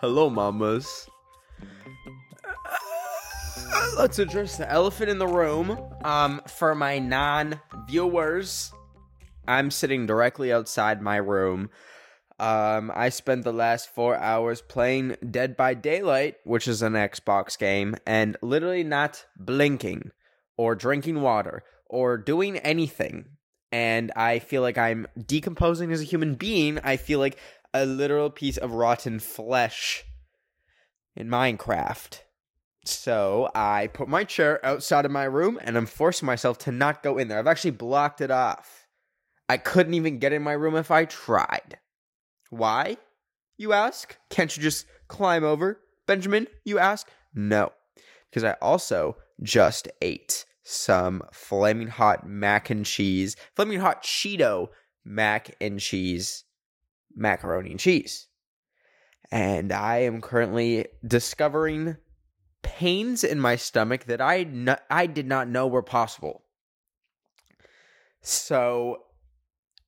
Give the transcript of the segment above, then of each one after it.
Hello, mamas. Uh, Let's address the elephant in the room. Um, for my non-viewers, I'm sitting directly outside my room. Um, I spent the last four hours playing Dead by Daylight, which is an Xbox game, and literally not blinking or drinking water or doing anything. And I feel like I'm decomposing as a human being. I feel like a literal piece of rotten flesh in Minecraft. So I put my chair outside of my room and I'm forcing myself to not go in there. I've actually blocked it off. I couldn't even get in my room if I tried. Why? You ask? Can't you just climb over? Benjamin, you ask? No. Because I also just ate some flaming hot mac and cheese, flaming hot Cheeto mac and cheese, macaroni and cheese. And I am currently discovering pains in my stomach that I no- I did not know were possible. So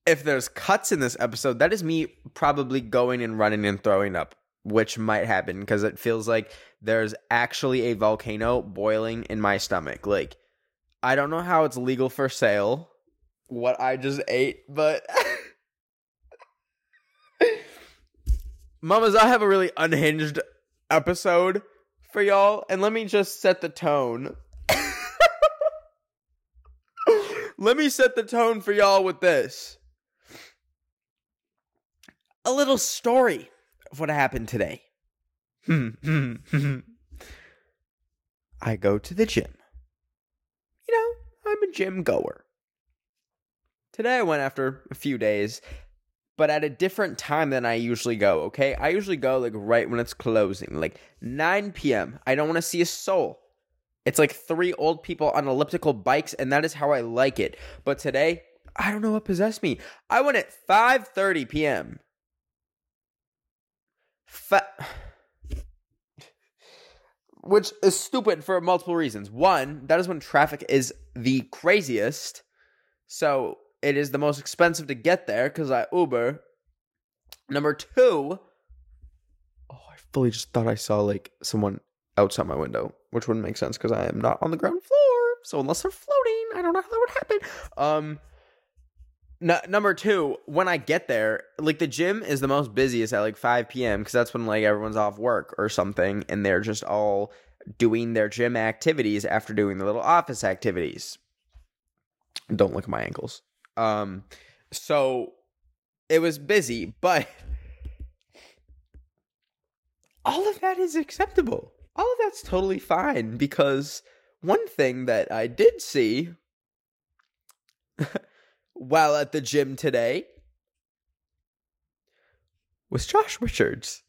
if there's cuts in this episode, that is me probably going and running and throwing up, which might happen because it feels like there's actually a volcano boiling in my stomach. Like, I don't know how it's legal for sale, what I just ate, but. Mamas, I have a really unhinged episode for y'all, and let me just set the tone. let me set the tone for y'all with this a little story of what happened today. I go to the gym. You know, I'm a gym goer. Today I went after a few days, but at a different time than I usually go, okay? I usually go like right when it's closing, like 9 p.m. I don't want to see a soul. It's like three old people on elliptical bikes, and that is how I like it. But today, I don't know what possessed me. I went at 5:30 p.m. Fa- which is stupid for multiple reasons. One, that is when traffic is the craziest. So it is the most expensive to get there because I Uber. Number two, oh, I fully just thought I saw like someone outside my window, which wouldn't make sense because I am not on the ground floor. So unless they're floating, I don't know how that would happen. Um, number two, when I get there, like the gym is the most busiest at like 5 p.m. because that's when like everyone's off work or something, and they're just all doing their gym activities after doing the little office activities. Don't look at my ankles. Um, so it was busy, but all of that is acceptable. All of that's totally fine because one thing that I did see while at the gym today was Josh Richards.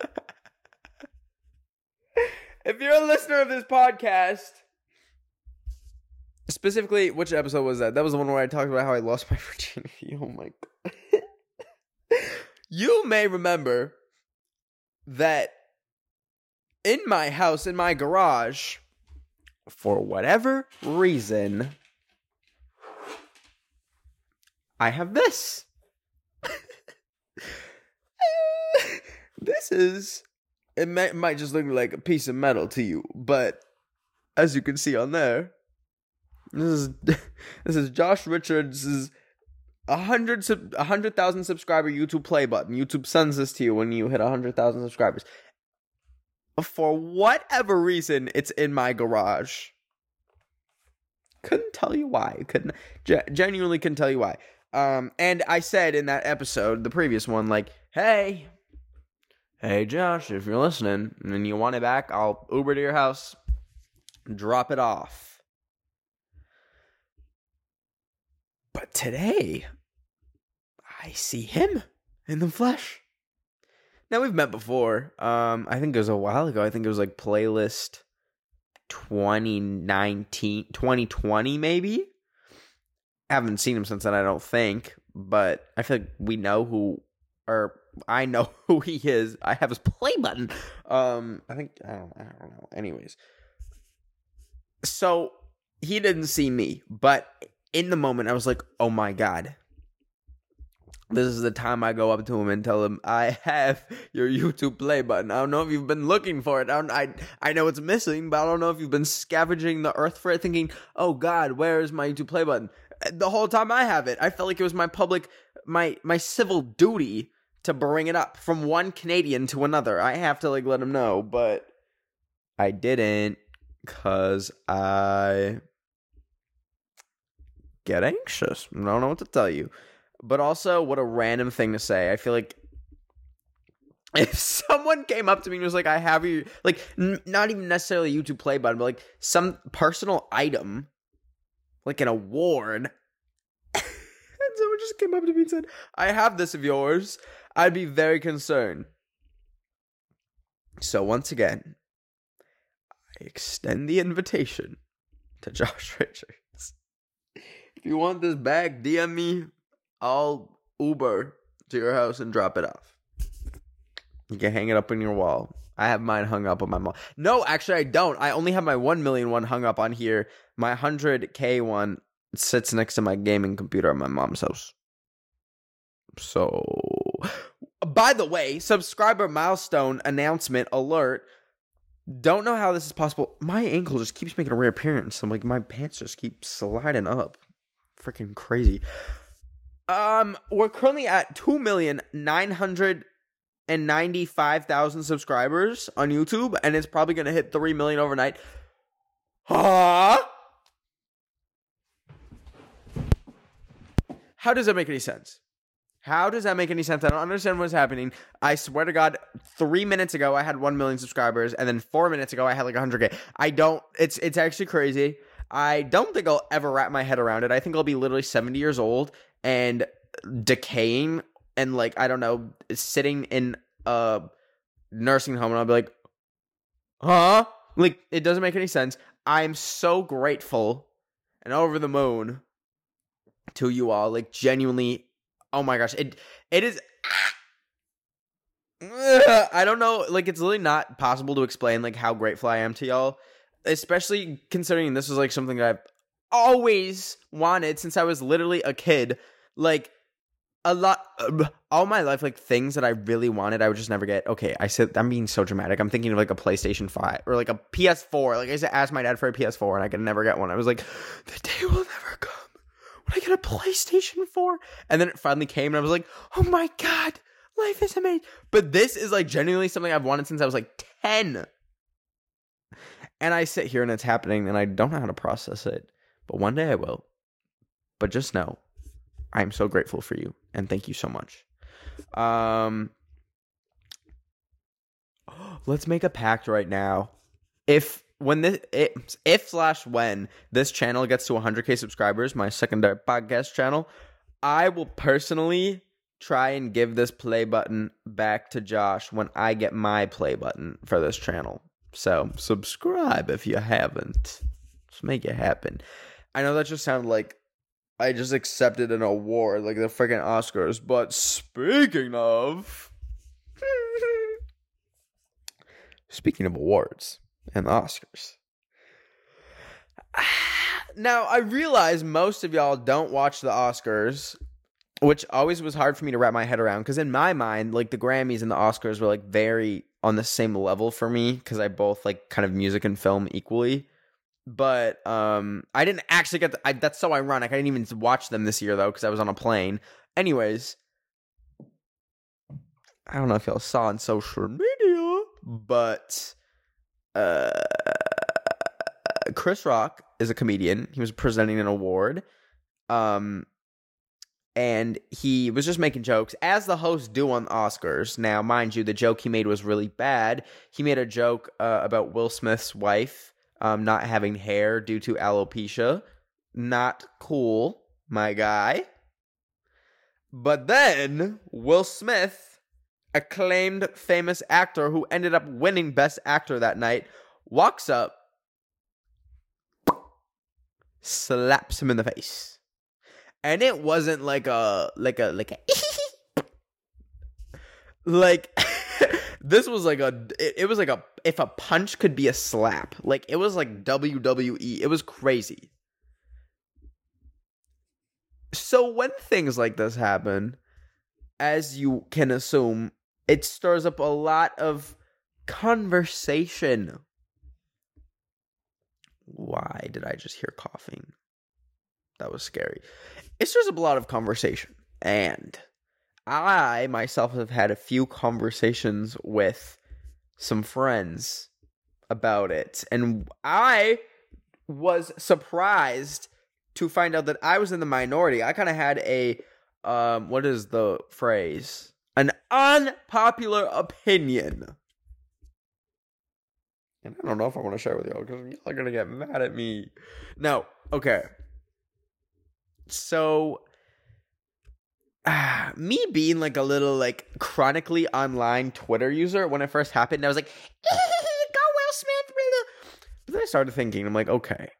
if you're a listener of this podcast, specifically, which episode was that? That was the one where I talked about how I lost my virginity. Oh my god. you may remember that in my house, in my garage, for whatever reason, I have this. this is it, may, might just look like a piece of metal to you, but as you can see on there, this is this is Josh Richards' is a hundred a hundred thousand subscriber YouTube play button. YouTube sends this to you when you hit a hundred thousand subscribers for whatever reason, it's in my garage. Couldn't tell you why. Couldn't genuinely couldn't tell you why. Um, and I said in that episode, the previous one, like, hey, hey, Josh, if you're listening and you want it back, I'll Uber to your house, drop it off. But today, I see him in the flesh. Now we've met before. Um, I think it was a while ago. I think it was like playlist 2019, 2020 maybe. I haven't seen him since then, I don't think. But I feel like we know who, or I know who he is. I have his play button. Um, I think I don't, I don't know. Anyways, so he didn't see me, but in the moment, I was like, "Oh my god, this is the time I go up to him and tell him I have your YouTube play button. I don't know if you've been looking for it. I I I know it's missing, but I don't know if you've been scavenging the earth for it, thinking, "Oh God, where is my YouTube play button?" The whole time I have it, I felt like it was my public, my my civil duty to bring it up from one Canadian to another. I have to like let him know, but I didn't because I get anxious. I don't know what to tell you. But also, what a random thing to say. I feel like if someone came up to me and was like, "I have you," like n- not even necessarily YouTube play button, but like some personal item, like an award, and someone just came up to me and said, "I have this of yours," I'd be very concerned. So once again, I extend the invitation to Josh Richards. If you want this bag, DM me I'll Uber to your house and drop it off. You can hang it up on your wall. I have mine hung up on my wall. No, actually, I don't. I only have my 1 million one hung up on here. My 100k one sits next to my gaming computer at my mom's house. So, by the way, subscriber milestone announcement alert. Don't know how this is possible. My ankle just keeps making a reappearance. I'm like, my pants just keep sliding up. Freaking crazy. Um, we're currently at two million nine hundred and ninety-five thousand subscribers on YouTube, and it's probably gonna hit three million overnight. Huh? How does that make any sense? How does that make any sense? I don't understand what's happening. I swear to God, three minutes ago I had one million subscribers, and then four minutes ago I had like hundred k. I don't. It's it's actually crazy. I don't think I'll ever wrap my head around it. I think I'll be literally seventy years old and decaying and like I don't know, sitting in a nursing home and I'll be like, huh? Like it doesn't make any sense. I'm so grateful and over the moon to you all. Like genuinely, oh my gosh, it it is. I don't know, like it's really not possible to explain like how grateful I am to y'all, especially considering this was like something that I've always wanted since I was literally a kid. Like a lot, uh, all my life, like things that I really wanted, I would just never get. Okay, I said I'm being so dramatic. I'm thinking of like a PlayStation Five or like a PS4. Like I used to ask my dad for a PS4, and I could never get one. I was like, the day will never come when I get a PlayStation Four. And then it finally came, and I was like, oh my god, life is amazing. But this is like genuinely something I've wanted since I was like ten. And I sit here and it's happening, and I don't know how to process it. But one day I will. But just know, I'm so grateful for you and thank you so much. Um let's make a pact right now. If when this if, if slash when this channel gets to 100k subscribers, my secondary podcast channel, I will personally try and give this play button back to Josh when I get my play button for this channel. So subscribe if you haven't. Just make it happen. I know that just sounded like I just accepted an award, like the freaking Oscars. But speaking of, speaking of awards and Oscars. Now, I realize most of y'all don't watch the Oscars, which always was hard for me to wrap my head around because in my mind, like the Grammys and the Oscars were like very on the same level for me because I both like kind of music and film equally. But um i didn't actually get the, I, that's so ironic i didn't even watch them this year though because i was on a plane. Anyways i don't know if y'all saw on social media but uh chris rock is a comedian. He was presenting an award. Um and he was just making jokes as the hosts do on oscars now mind you the joke he made was really bad he made a joke uh, about will smith's wife um, not having hair due to alopecia. Not cool, my guy. But then Will Smith, acclaimed famous actor who ended up winning Best Actor that night, walks up, slaps him in the face. And it wasn't like a like a like a like this was like a it, it was like a if a punch could be a slap. Like it was like WWE. It was crazy. So when things like this happen, as you can assume, it stirs up a lot of conversation. Why did I just hear coughing? That was scary. It stirs up a lot of conversation. And I myself have had a few conversations with some friends about it. And I was surprised to find out that I was in the minority. I kind of had a um what is the phrase? An unpopular opinion. And I don't know if I want to share with y'all because y'all are gonna get mad at me. No, okay. So uh, me being like a little like chronically online Twitter user when it first happened, I was like, go Will Smith. But then I started thinking, I'm like, okay.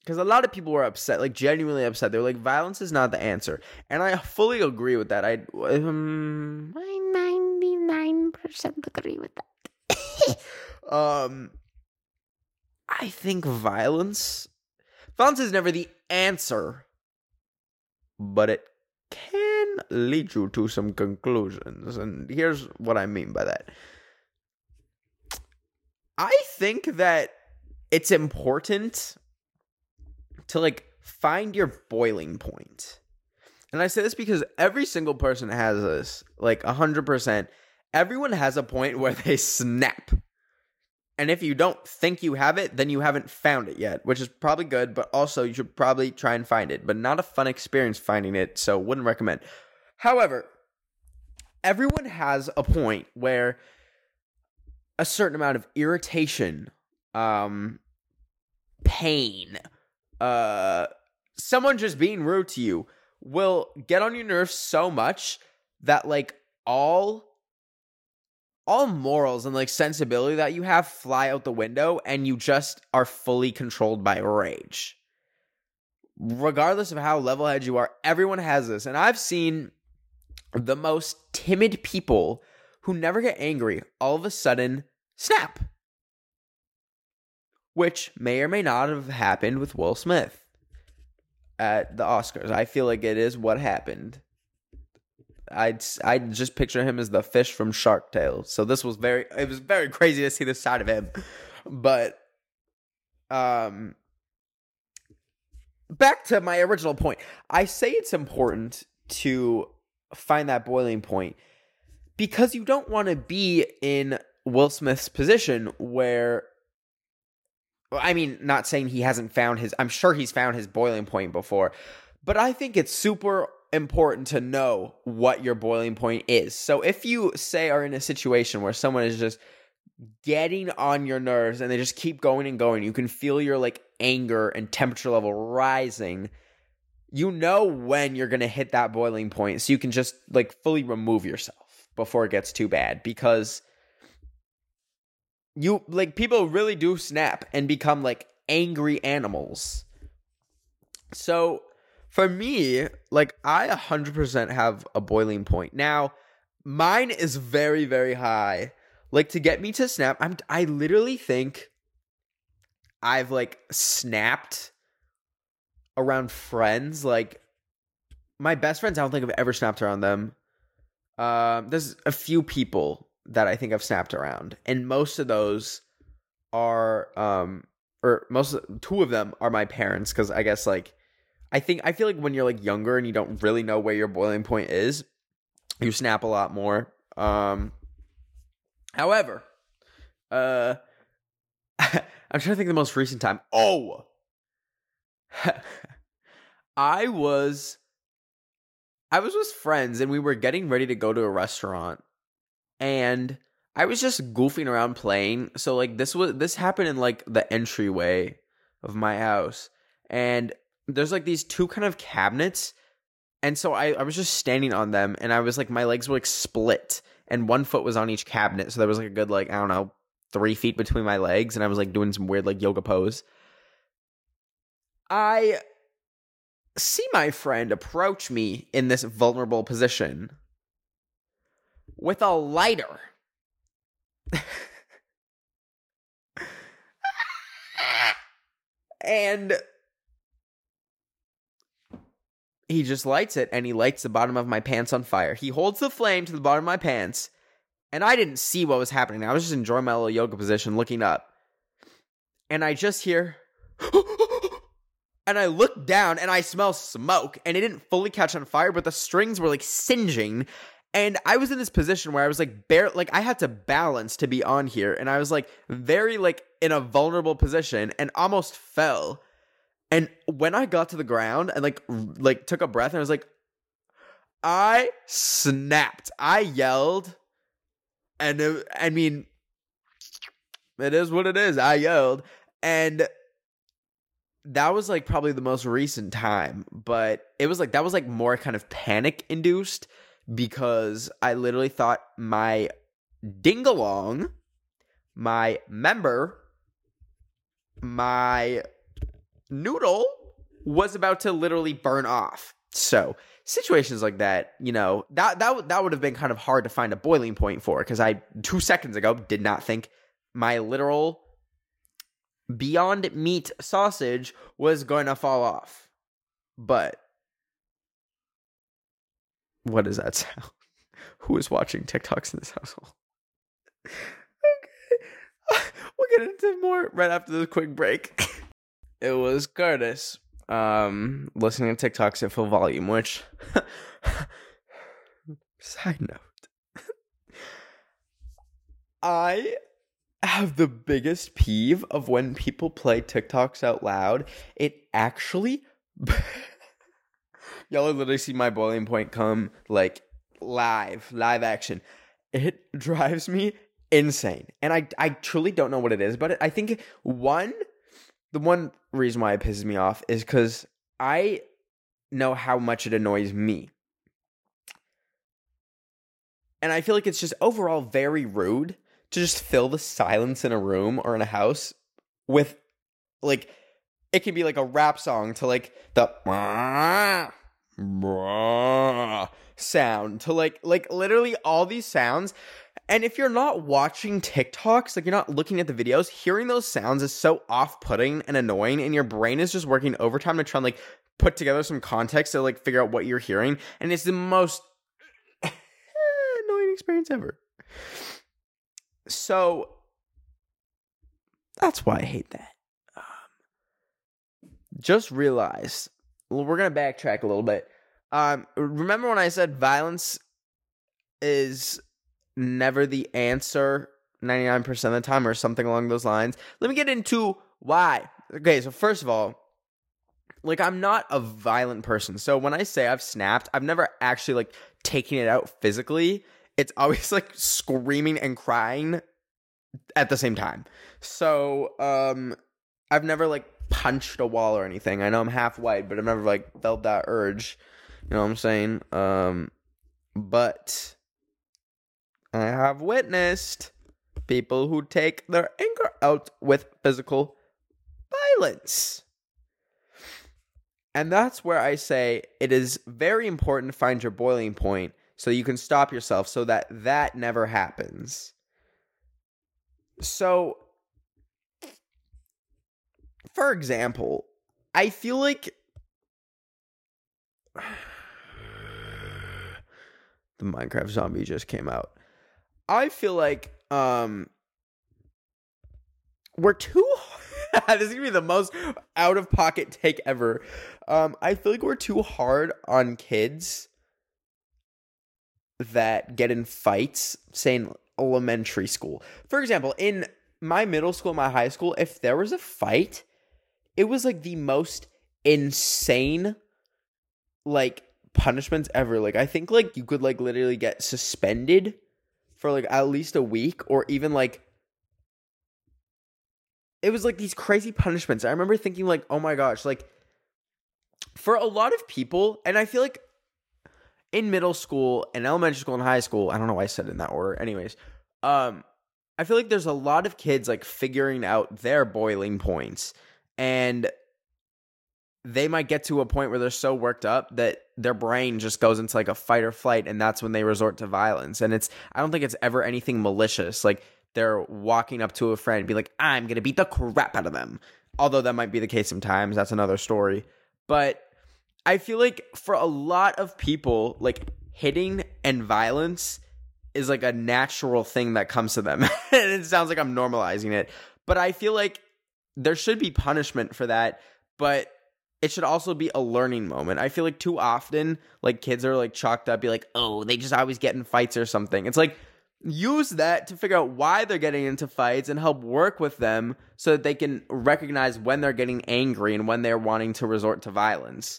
Because a lot of people were upset, like genuinely upset. They were like, violence is not the answer. And I fully agree with that. I um, I 99% agree with that. um, I think violence, violence is never the answer, but it can lead you to some conclusions. And here's what I mean by that. I think that it's important to like find your boiling point. And I say this because every single person has this, like 100%. Everyone has a point where they snap. And if you don't think you have it, then you haven't found it yet, which is probably good, but also you should probably try and find it, but not a fun experience finding it, so wouldn't recommend. However, everyone has a point where a certain amount of irritation, um, pain, uh, someone just being rude to you will get on your nerves so much that like all all morals and like sensibility that you have fly out the window and you just are fully controlled by rage. Regardless of how level headed you are, everyone has this. And I've seen the most timid people who never get angry all of a sudden snap. Which may or may not have happened with Will Smith at the Oscars. I feel like it is what happened. I'd I just picture him as the fish from Shark Tale. So this was very it was very crazy to see this side of him. But um back to my original point. I say it's important to find that boiling point because you don't want to be in Will Smith's position where I mean, not saying he hasn't found his I'm sure he's found his boiling point before, but I think it's super important to know what your boiling point is. So if you say are in a situation where someone is just getting on your nerves and they just keep going and going, you can feel your like anger and temperature level rising. You know when you're going to hit that boiling point so you can just like fully remove yourself before it gets too bad because you like people really do snap and become like angry animals. So for me, like I 100% have a boiling point. Now, mine is very very high. Like to get me to snap, I'm I literally think I've like snapped around friends like my best friends I don't think I've ever snapped around them. Um there's a few people that I think I've snapped around and most of those are um or most two of them are my parents cuz I guess like I think I feel like when you're like younger and you don't really know where your boiling point is, you snap a lot more. Um however, uh I'm trying to think the most recent time. Oh. I was I was with friends and we were getting ready to go to a restaurant and I was just goofing around playing. So like this was this happened in like the entryway of my house and there's like these two kind of cabinets and so I, I was just standing on them and i was like my legs were like split and one foot was on each cabinet so there was like a good like i don't know three feet between my legs and i was like doing some weird like yoga pose. I see my friend approach me in this vulnerable position with a lighter. And he just lights it and he lights the bottom of my pants on fire. He holds the flame to the bottom of my pants, and I didn't see what was happening. I was just enjoying my little yoga position, looking up. And I just hear, and I look down and I smell smoke, and it didn't fully catch on fire, but the strings were like singeing. And I was in this position where I was like, bare, like I had to balance to be on here, and I was like very like in a vulnerable position and almost fell. And when I got to the ground and like like took a breath and I was like I snapped. I yelled and it, I mean it is what it is. I yelled and that was like probably the most recent time, but it was like that was like more kind of panic induced because I literally thought my dingalong, my member, my noodle was about to literally burn off. So situations like that, you know, that that that would have been kind of hard to find a boiling point for because I two seconds ago did not think my literal beyond meat sausage was going to fall off. But what does that sound? Who is watching TikToks in this household? okay. We'll get into more right after this quick break. It was Curtis um listening to TikToks at full volume, which side note. I have the biggest peeve of when people play TikToks out loud. It actually Y'all literally see my boiling point come like live, live action. It drives me insane. And I I truly don't know what it is, but I think one the one reason why it pisses me off is because I know how much it annoys me. And I feel like it's just overall very rude to just fill the silence in a room or in a house with like it can be like a rap song to like the sound to like like literally all these sounds and if you're not watching TikToks, like you're not looking at the videos, hearing those sounds is so off-putting and annoying, and your brain is just working overtime to try and like put together some context to like figure out what you're hearing, and it's the most annoying experience ever. So that's why I hate that. Um, just realize we're gonna backtrack a little bit. Um, remember when I said violence is never the answer 99% of the time or something along those lines. Let me get into why. Okay, so first of all, like I'm not a violent person. So when I say I've snapped, I've never actually like taken it out physically. It's always like screaming and crying at the same time. So, um I've never like punched a wall or anything. I know I'm half white, but I've never like felt that urge. You know what I'm saying? Um but I have witnessed people who take their anger out with physical violence. And that's where I say it is very important to find your boiling point so you can stop yourself so that that never happens. So, for example, I feel like the Minecraft zombie just came out. I feel like um we're too this is gonna be the most out of pocket take ever. Um, I feel like we're too hard on kids that get in fights, say in elementary school. For example, in my middle school, my high school, if there was a fight, it was like the most insane like punishments ever. Like I think like you could like literally get suspended for like at least a week or even like it was like these crazy punishments. I remember thinking like, "Oh my gosh, like for a lot of people, and I feel like in middle school and elementary school and high school, I don't know why I said in that order. Anyways, um I feel like there's a lot of kids like figuring out their boiling points and they might get to a point where they're so worked up that their brain just goes into like a fight or flight and that's when they resort to violence. And it's i don't think it's ever anything malicious. Like they're walking up to a friend and be like i'm gonna beat the crap out of them. Although that might be the case sometimes that's another story. But I feel like for a lot of people, like hitting and violence is like a natural thing that comes to them. and it sounds like I'm normalizing it, but I feel like there should be punishment for that, but it should also be a learning moment. I feel like too often, like kids are like chalked up, be like, oh, they just always get in fights or something. It's like use that to figure out why they're getting into fights and help work with them so that they can recognize when they're getting angry and when they're wanting to resort to violence.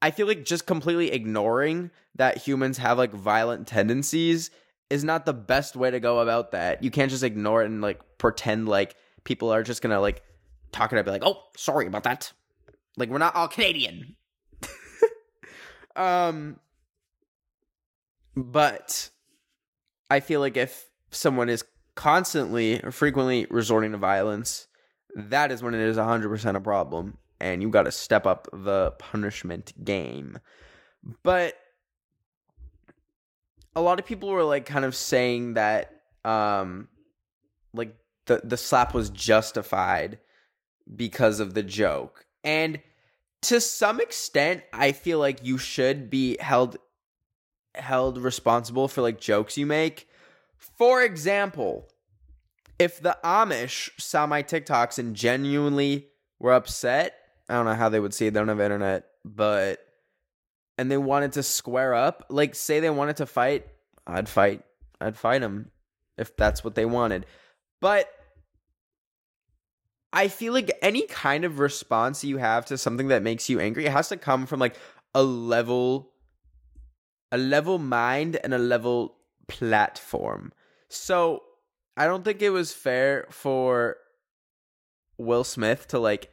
I feel like just completely ignoring that humans have like violent tendencies is not the best way to go about that. You can't just ignore it and like pretend like people are just gonna like talk it up, be like, oh, sorry about that. Like we're not all Canadian. um but I feel like if someone is constantly or frequently resorting to violence, that is when it is 100% a problem and you got to step up the punishment game. But a lot of people were like kind of saying that um like the the slap was justified because of the joke. And to some extent, I feel like you should be held held responsible for like jokes you make. For example, if the Amish saw my TikToks and genuinely were upset, I don't know how they would see it, they don't have internet, but and they wanted to square up, like say they wanted to fight, I'd fight. I'd fight them if that's what they wanted. But I feel like any kind of response you have to something that makes you angry, it has to come from like a level a level mind and a level platform. So, I don't think it was fair for Will Smith to like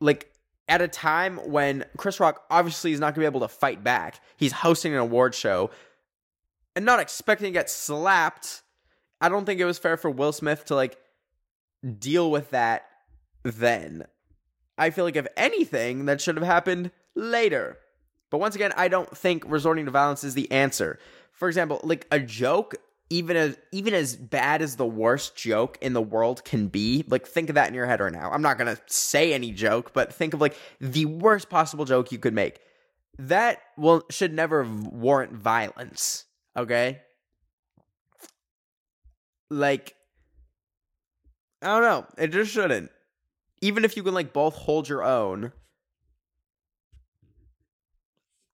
like at a time when Chris Rock obviously is not to be able to fight back. He's hosting an award show and not expecting to get slapped. I don't think it was fair for Will Smith to like deal with that then. I feel like if anything, that should have happened later. But once again, I don't think resorting to violence is the answer. For example, like a joke, even as even as bad as the worst joke in the world can be, like think of that in your head right now. I'm not gonna say any joke, but think of like the worst possible joke you could make. That will should never warrant violence. Okay? Like I don't know. It just shouldn't. Even if you can like both hold your own.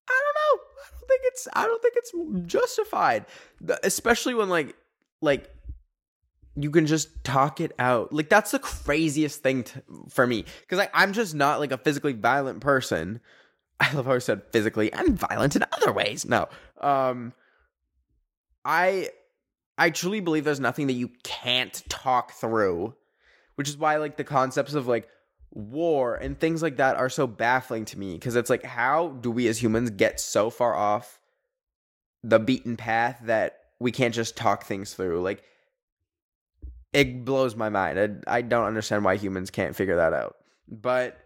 I don't know. I don't think it's I don't think it's justified. Especially when like like you can just talk it out. Like that's the craziest thing to, for me cuz like I'm just not like a physically violent person. I love how I said physically. I'm violent in other ways. No. Um I I truly believe there's nothing that you can't talk through, which is why like the concepts of like war and things like that are so baffling to me because it's like how do we as humans get so far off the beaten path that we can't just talk things through? Like it blows my mind. I, I don't understand why humans can't figure that out. But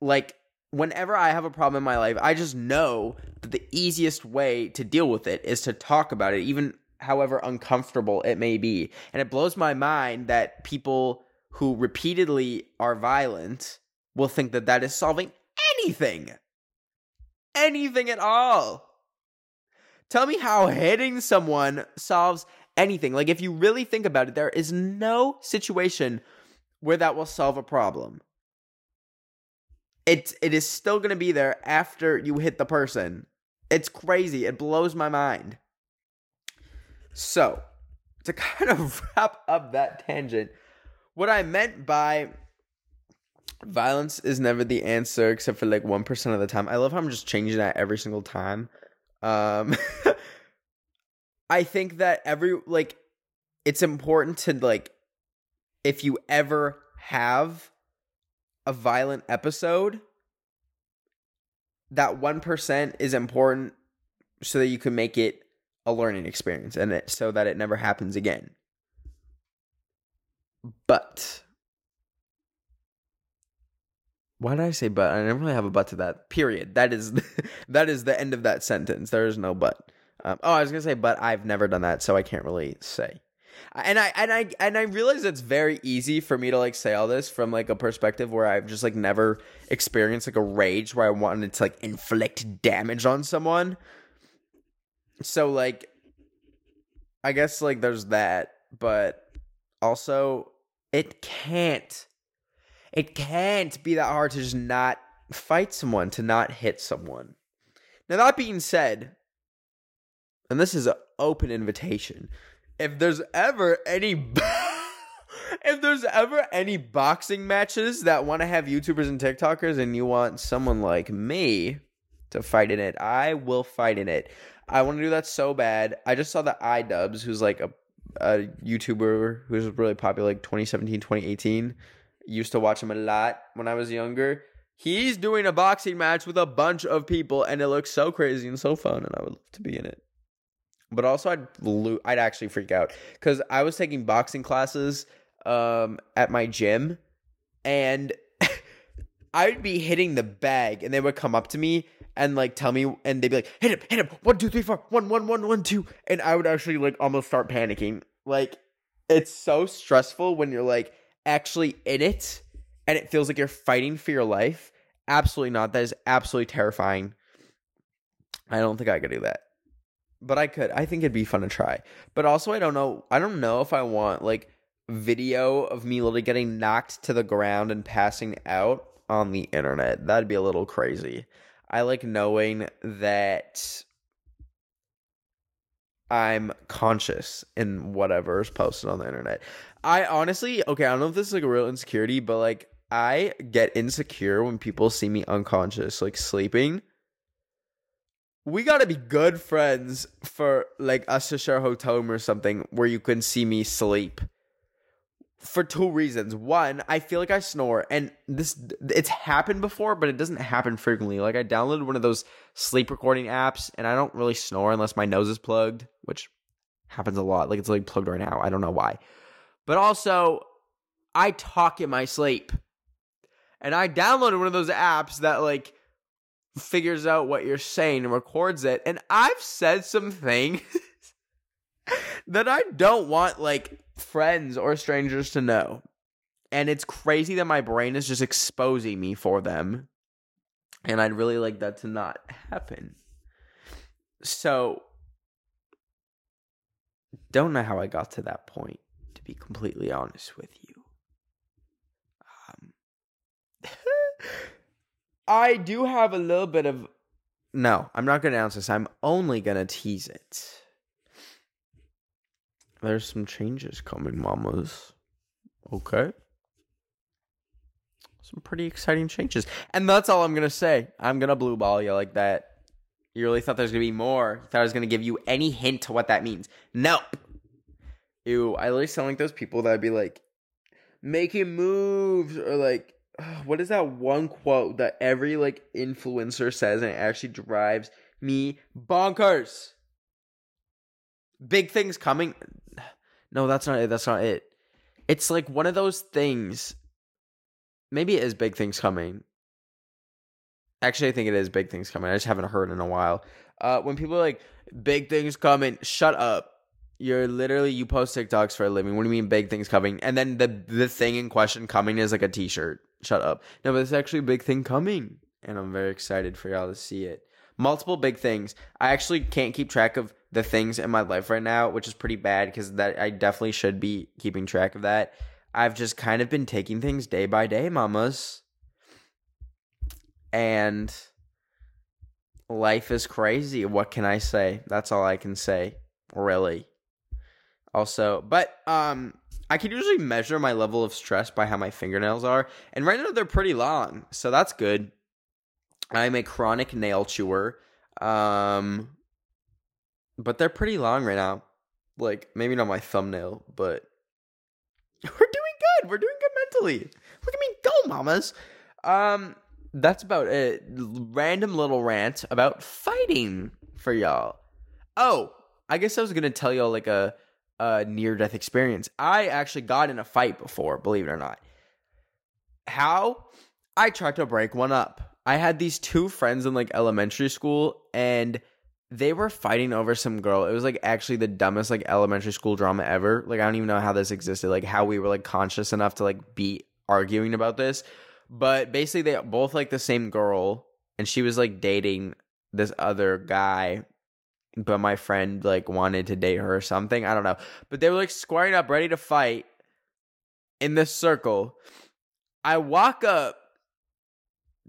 like whenever i have a problem in my life i just know that the easiest way to deal with it is to talk about it even however uncomfortable it may be and it blows my mind that people who repeatedly are violent will think that that is solving anything. Anything at all. Tell me how hitting someone solves anything. Like, if you really think about it, there is no situation where that will solve a problem. It, it is still going to be there after you hit the person. It's crazy. It blows my mind. So, to kind of wrap up that tangent, what I meant by violence is never the answer except for like 1% of the time. I love how I'm just changing that every single time. Um I think that every like it's important to like if you ever have a violent episode that 1% is important so that you can make it a learning experience and it, so that it never happens again. But why did I say but? I never really have a but to that. Period. That is that is the end of that sentence. There is no but. Um, oh, I was gonna say but I've never done that, so I can't really say. And I and I and I realize it's very easy for me to like say all this from like a perspective where I've just like never experienced like a rage where I wanted to like inflict damage on someone. So like I guess like there's that, but also it can't it can't be that hard to just not fight someone, to not hit someone. Now that being said, and this is an open invitation, if there's ever any if there's ever any boxing matches that want to have YouTubers and TikTokers and you want someone like me to fight in it, I will fight in it. I want to do that so bad. I just saw the iDubbbz, who's like a, a YouTuber who's really popular, like 2017, 2018. Used to watch him a lot when I was younger. He's doing a boxing match with a bunch of people, and it looks so crazy and so fun, and I would love to be in it. But also, I'd lo- I'd actually freak out because I was taking boxing classes um, at my gym, and I'd be hitting the bag, and they would come up to me and like tell me, and they'd be like, "Hit him, hit him, one, two, three, four, one, one, one, one, two, and I would actually like almost start panicking. Like, it's so stressful when you're like actually in it, and it feels like you're fighting for your life. Absolutely not. That is absolutely terrifying. I don't think I could do that but I could. I think it'd be fun to try. But also, I don't know. I don't know if I want like video of me literally getting knocked to the ground and passing out on the internet. That'd be a little crazy. I like knowing that I'm conscious in whatever is posted on the internet. I honestly, okay, I don't know if this is like a real insecurity, but like I get insecure when people see me unconscious, like sleeping we gotta be good friends for like us to share a hotel room or something where you can see me sleep. For two reasons. One, I feel like I snore, and this it's happened before, but it doesn't happen frequently. Like I downloaded one of those sleep recording apps, and I don't really snore unless my nose is plugged, which happens a lot. Like it's like plugged right now. I don't know why. But also, I talk in my sleep. And I downloaded one of those apps that like figures out what you're saying and records it. And I've said some things that I don't want like friends or strangers to know. And it's crazy that my brain is just exposing me for them. And I'd really like that to not happen. So, don't know how I got to that point, to be completely honest with you. Um, I do have a little bit of. No, I'm not going to announce this. I'm only going to tease it. There's some changes coming, mamas. Okay. Some pretty exciting changes. And that's all I'm going to say. I'm going to blue ball you like that. You really thought there's going to be more. You thought I was going to give you any hint to what that means. Nope. Ew, I literally sound like those people that'd be like, making moves or like what is that one quote that every like influencer says and it actually drives me bonkers? Big things coming. No, that's not it. That's not it. It's like one of those things. Maybe it is big things coming. Actually, I think it is big things coming. I just haven't heard in a while. Uh, when people are like, big things coming, shut up. You're literally you post TikToks for a living. What do you mean big things coming? And then the the thing in question coming is like a t-shirt. Shut up. No, but it's actually a big thing coming. And I'm very excited for y'all to see it. Multiple big things. I actually can't keep track of the things in my life right now, which is pretty bad because that I definitely should be keeping track of that. I've just kind of been taking things day by day, mamas. And life is crazy. What can I say? That's all I can say, really. Also, but um I can usually measure my level of stress by how my fingernails are, and right now they're pretty long, so that's good. I'm a chronic nail chewer, um, but they're pretty long right now. Like maybe not my thumbnail, but we're doing good. We're doing good mentally. Look at me go, mamas. Um, that's about it. Random little rant about fighting for y'all. Oh, I guess I was gonna tell y'all like a a near death experience. I actually got in a fight before, believe it or not. How? I tried to break one up. I had these two friends in like elementary school, and they were fighting over some girl. It was like actually the dumbest like elementary school drama ever. Like I don't even know how this existed. Like how we were like conscious enough to like be arguing about this. But basically they both like the same girl and she was like dating this other guy but my friend like wanted to date her or something. I don't know. But they were like squaring up ready to fight in this circle. I walk up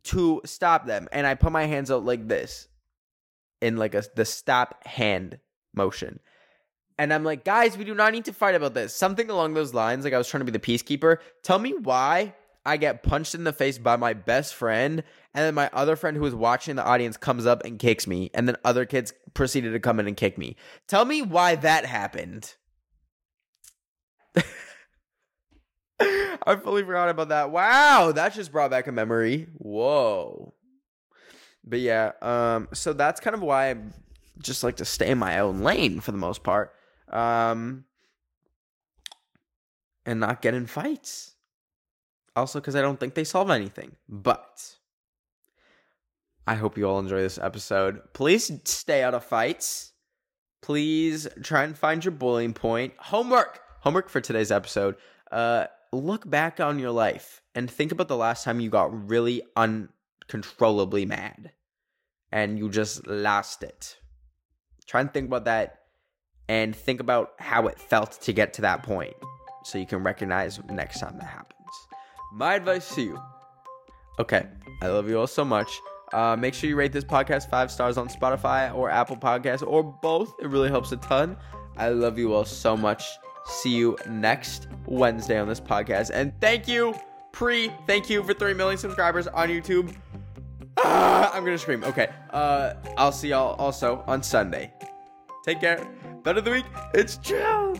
to stop them and I put my hands out like this in like a the stop hand motion. And I'm like, guys, we do not need to fight about this. Something along those lines. Like I was trying to be the peacekeeper. Tell me why I get punched in the face by my best friend, and then my other friend who was watching the audience comes up and kicks me, and then other kids proceeded to come in and kick me. Tell me why that happened. I fully forgot about that. Wow, that just brought back a memory. Whoa. But yeah, um, so that's kind of why I just like to stay in my own lane for the most part. Um, and not get in fights. Also, because I don't think they solve anything. But I hope you all enjoy this episode. Please stay out of fights. Please try and find your bullying point. Homework. Homework for today's episode. Uh, look back on your life and think about the last time you got really uncontrollably mad and you just lost it. Try and think about that and think about how it felt to get to that point so you can recognize next time that happens. My advice to you okay, I love you all so much. Uh, make sure you rate this podcast five stars on Spotify or Apple Podcasts or both. It really helps a ton. I love you all so much. See you next Wednesday on this podcast. And thank you, Pre. Thank you for 3 million subscribers on YouTube. Ah, I'm gonna scream. Okay. Uh, I'll see y'all also on Sunday. Take care. Ben of the week. It's chill.